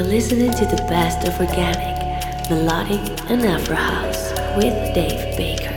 You're listening to the best of organic, melodic, and Afro house with Dave Baker.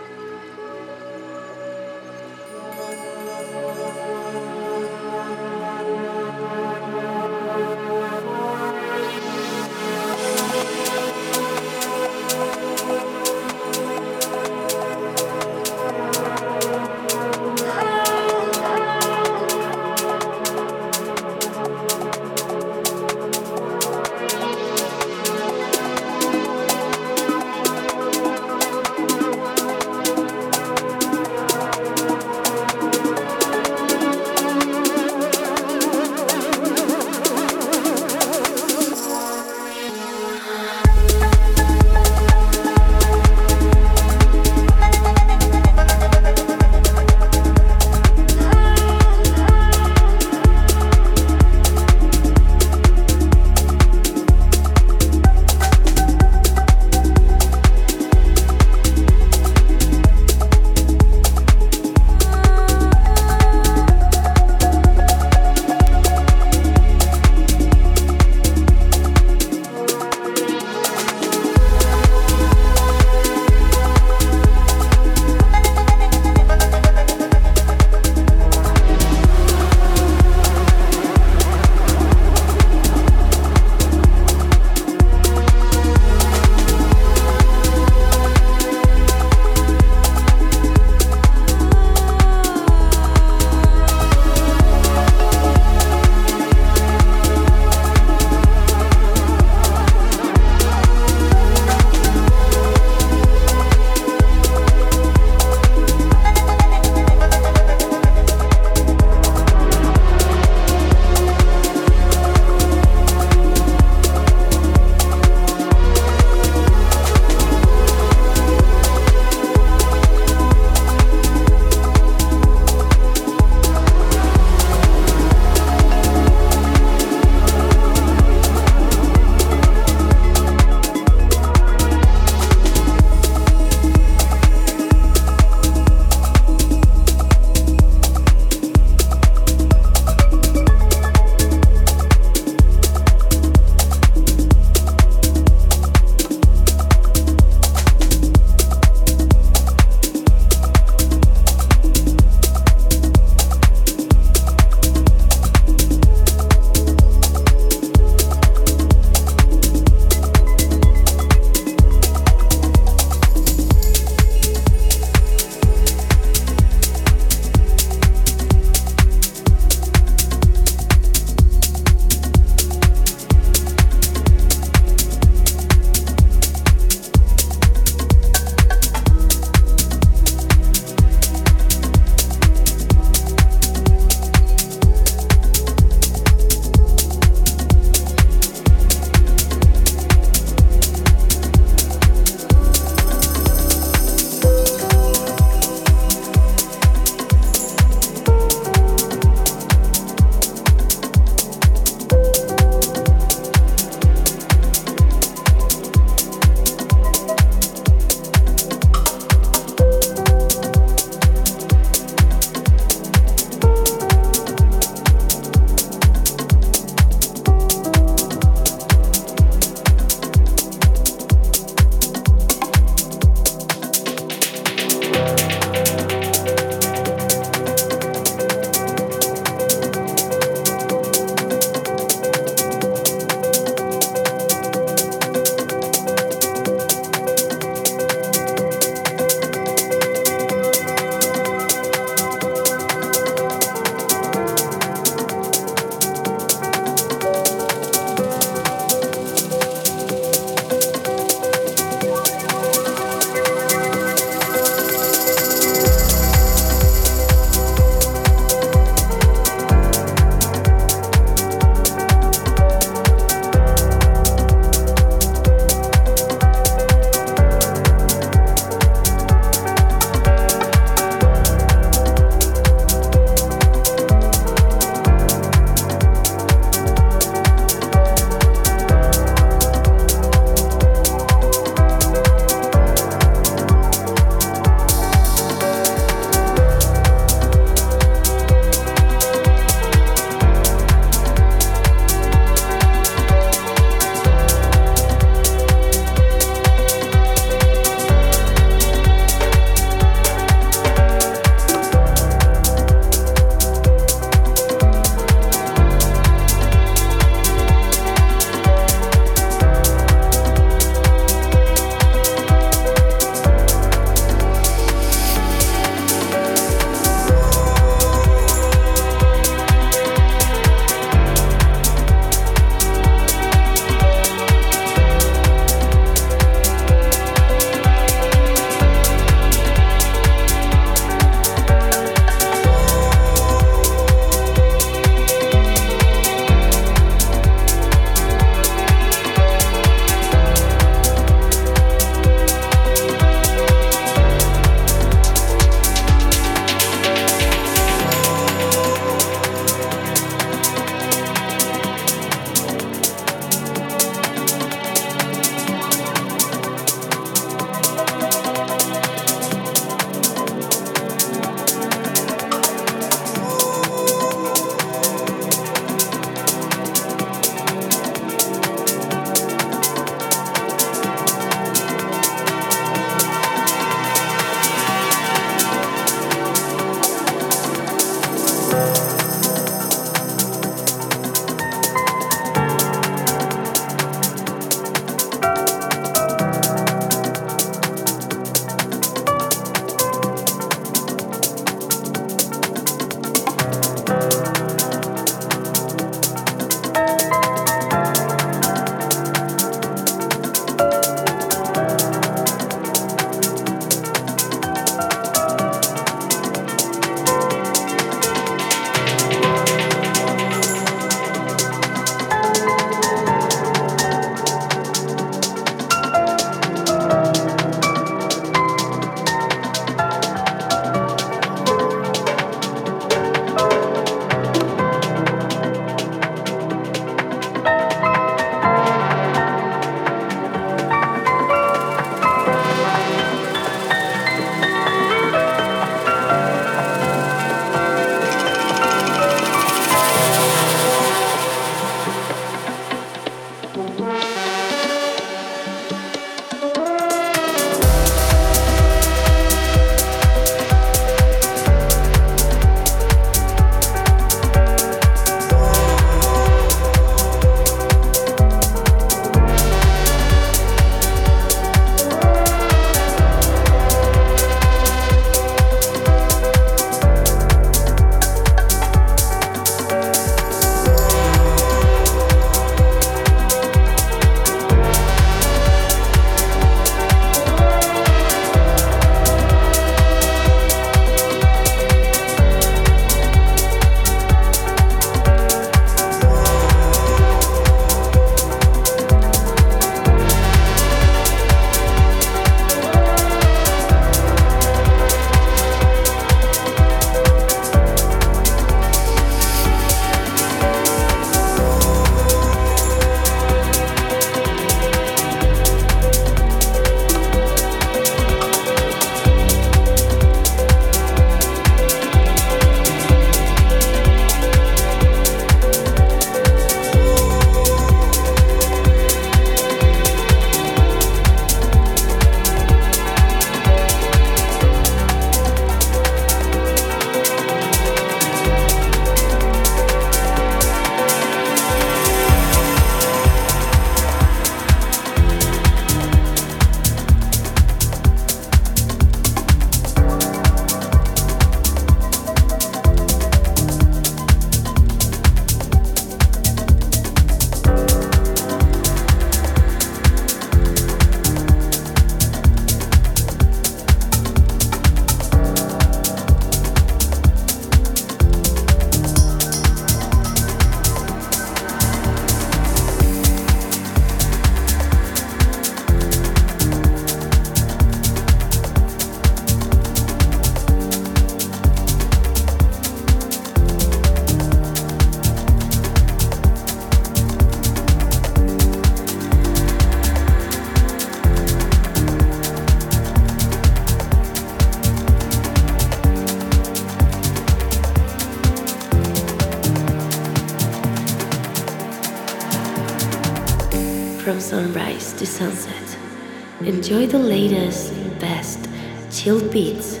Enjoy the latest, best chill beats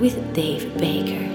with Dave Baker.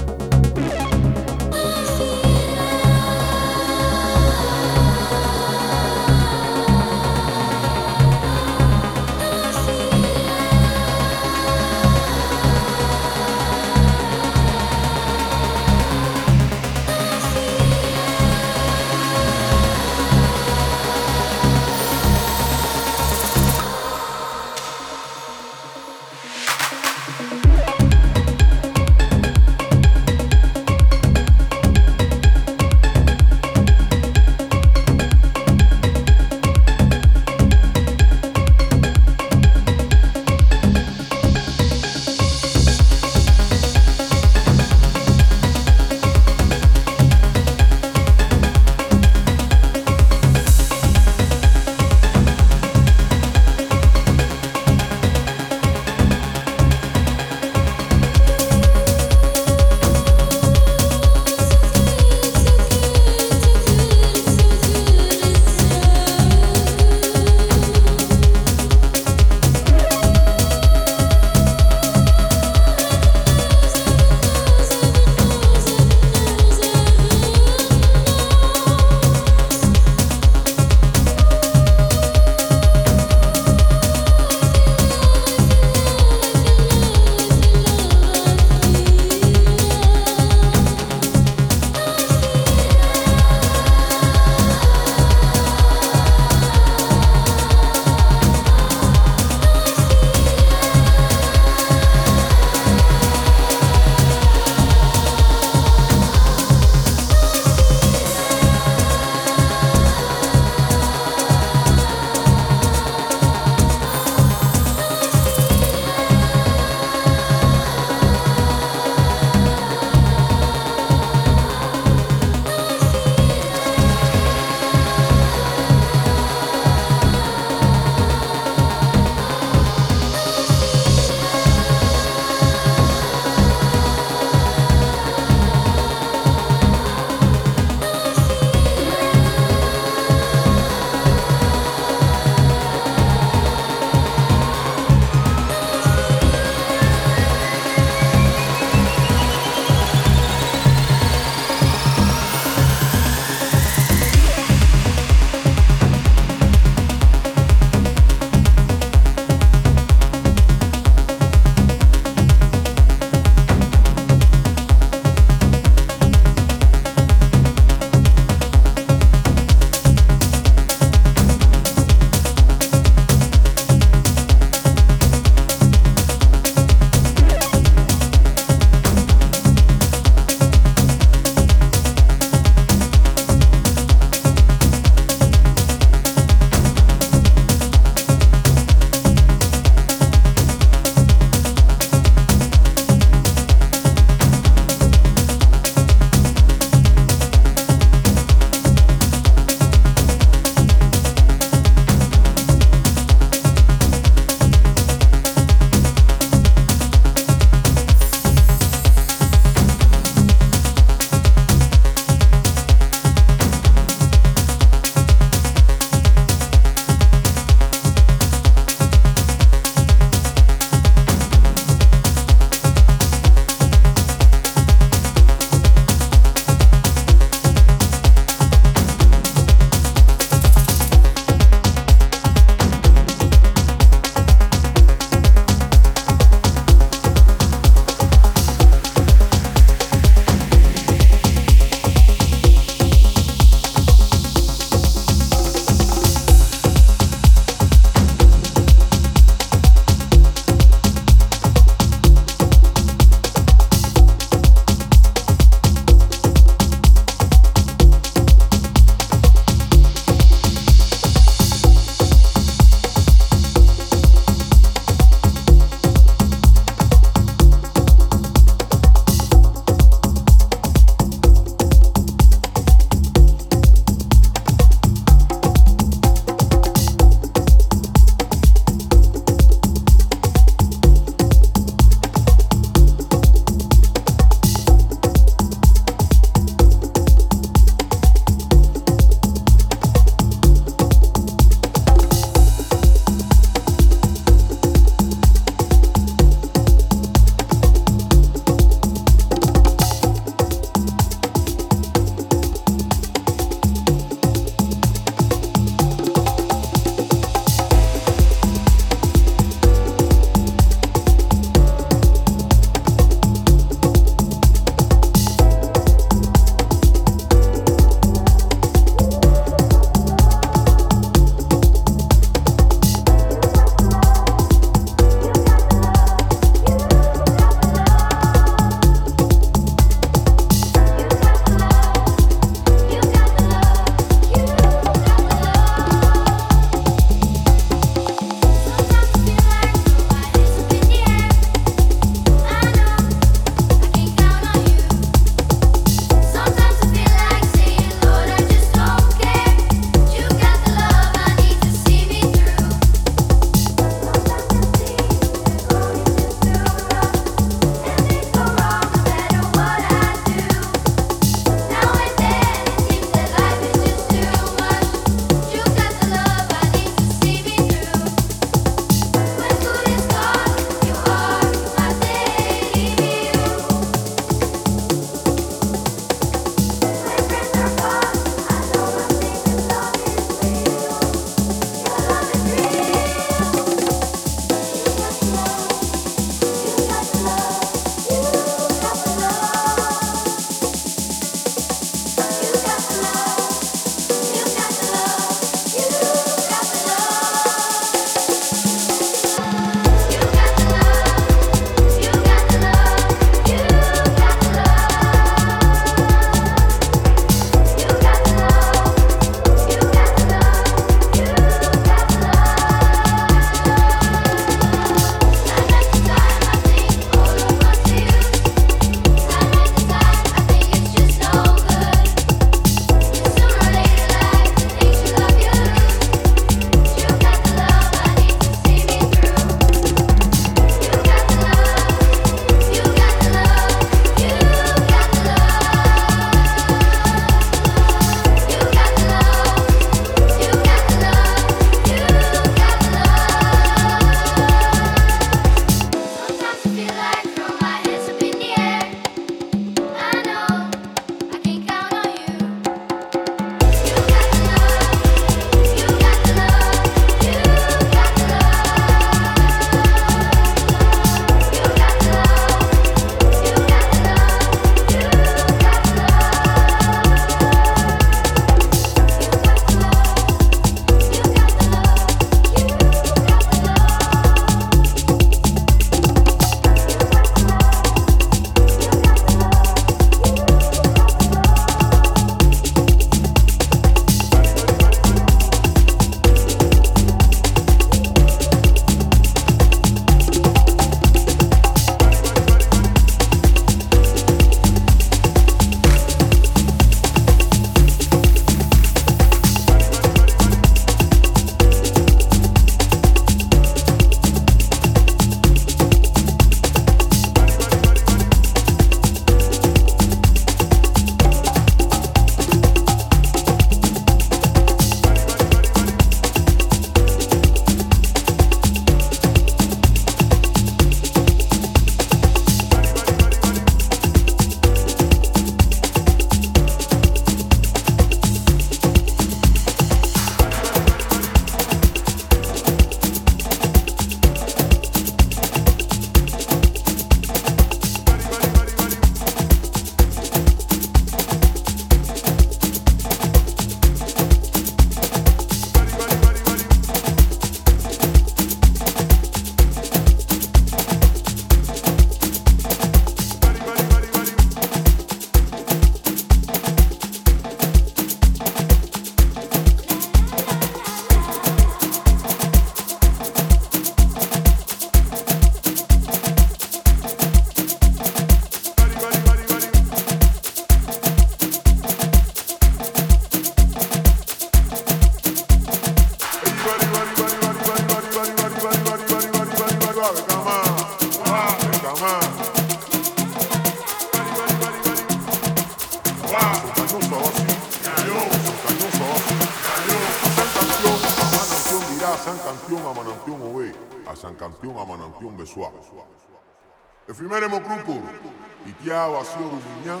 Itia Vacío Rumiñán,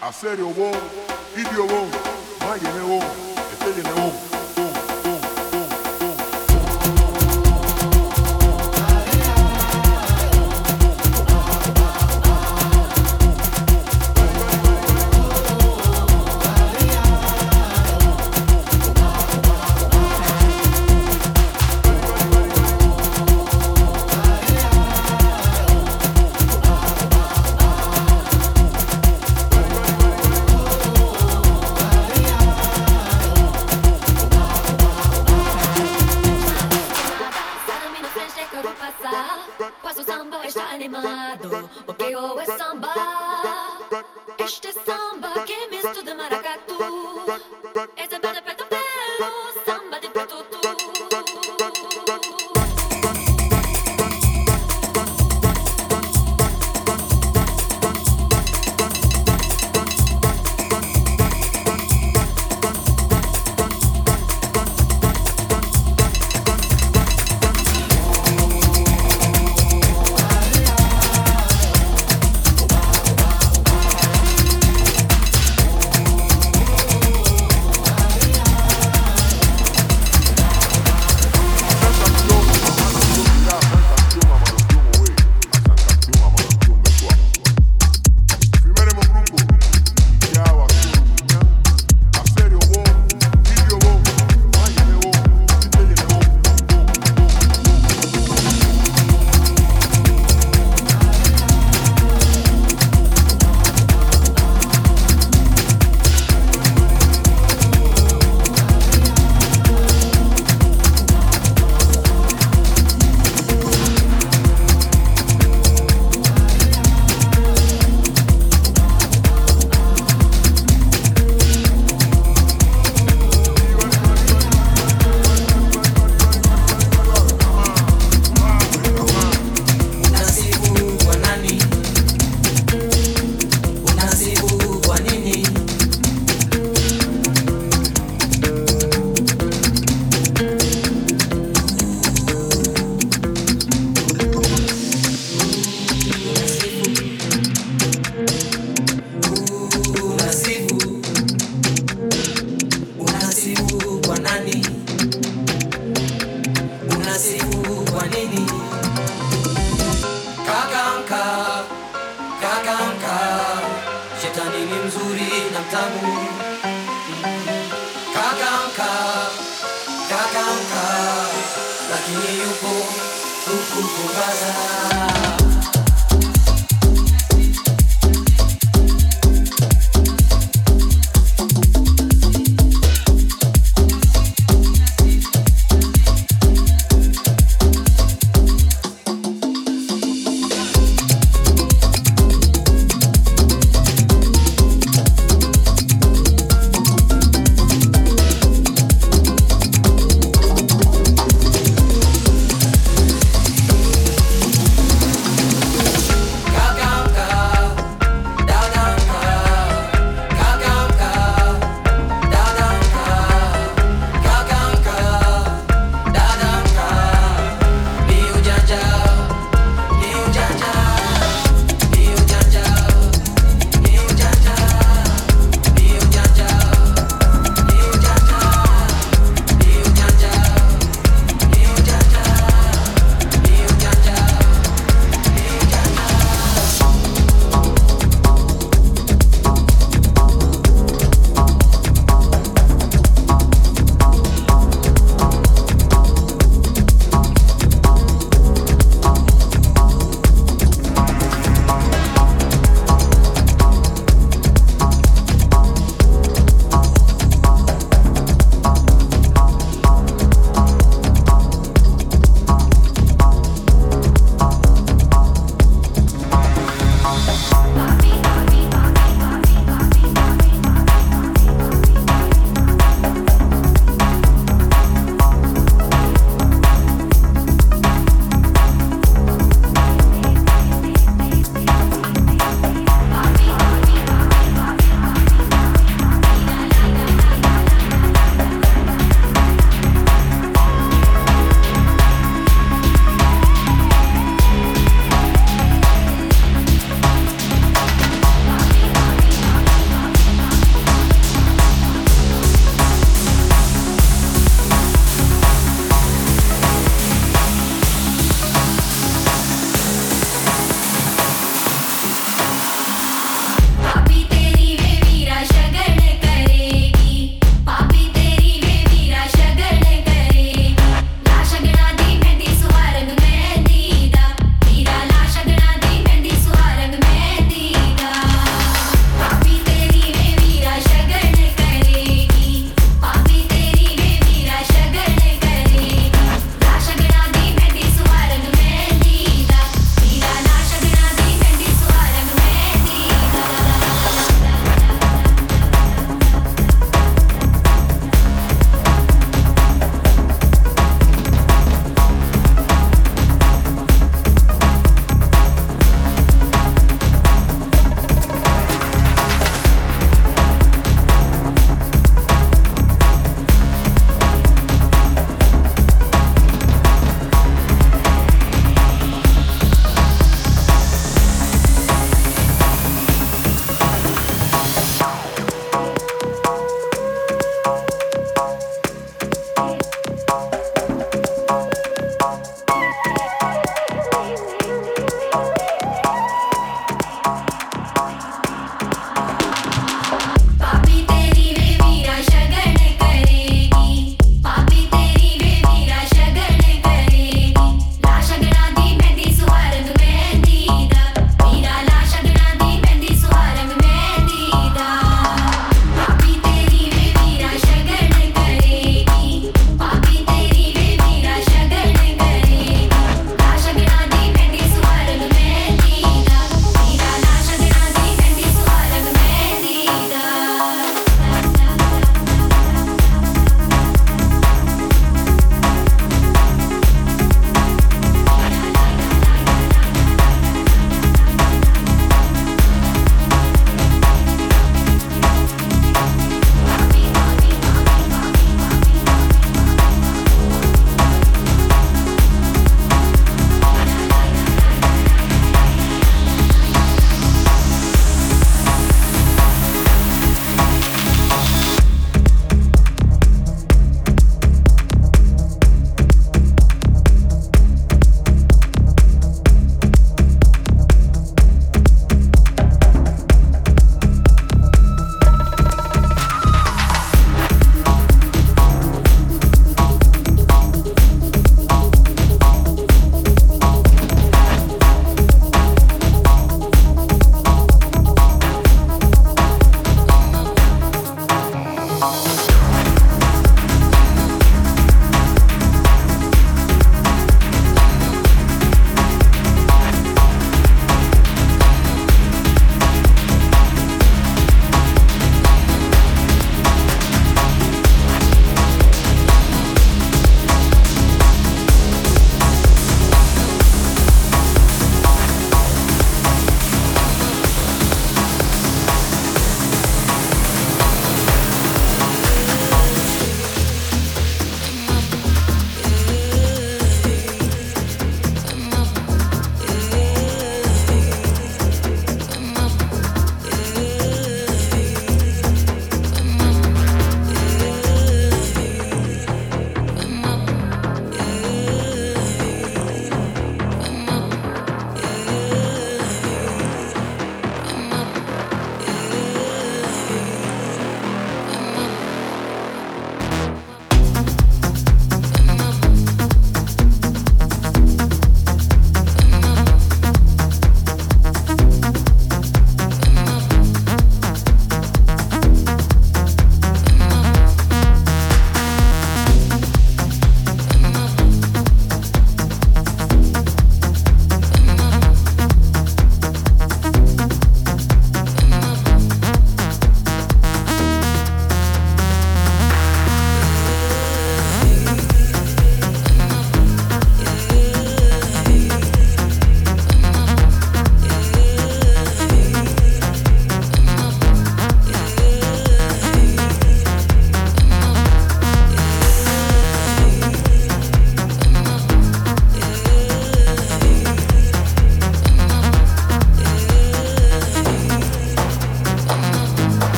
Acerio Bon, Idio Bon, Maye Nebon, Estelle Nebon. For more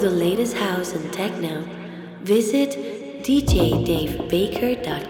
the latest house and techno, visit djdavebaker.com.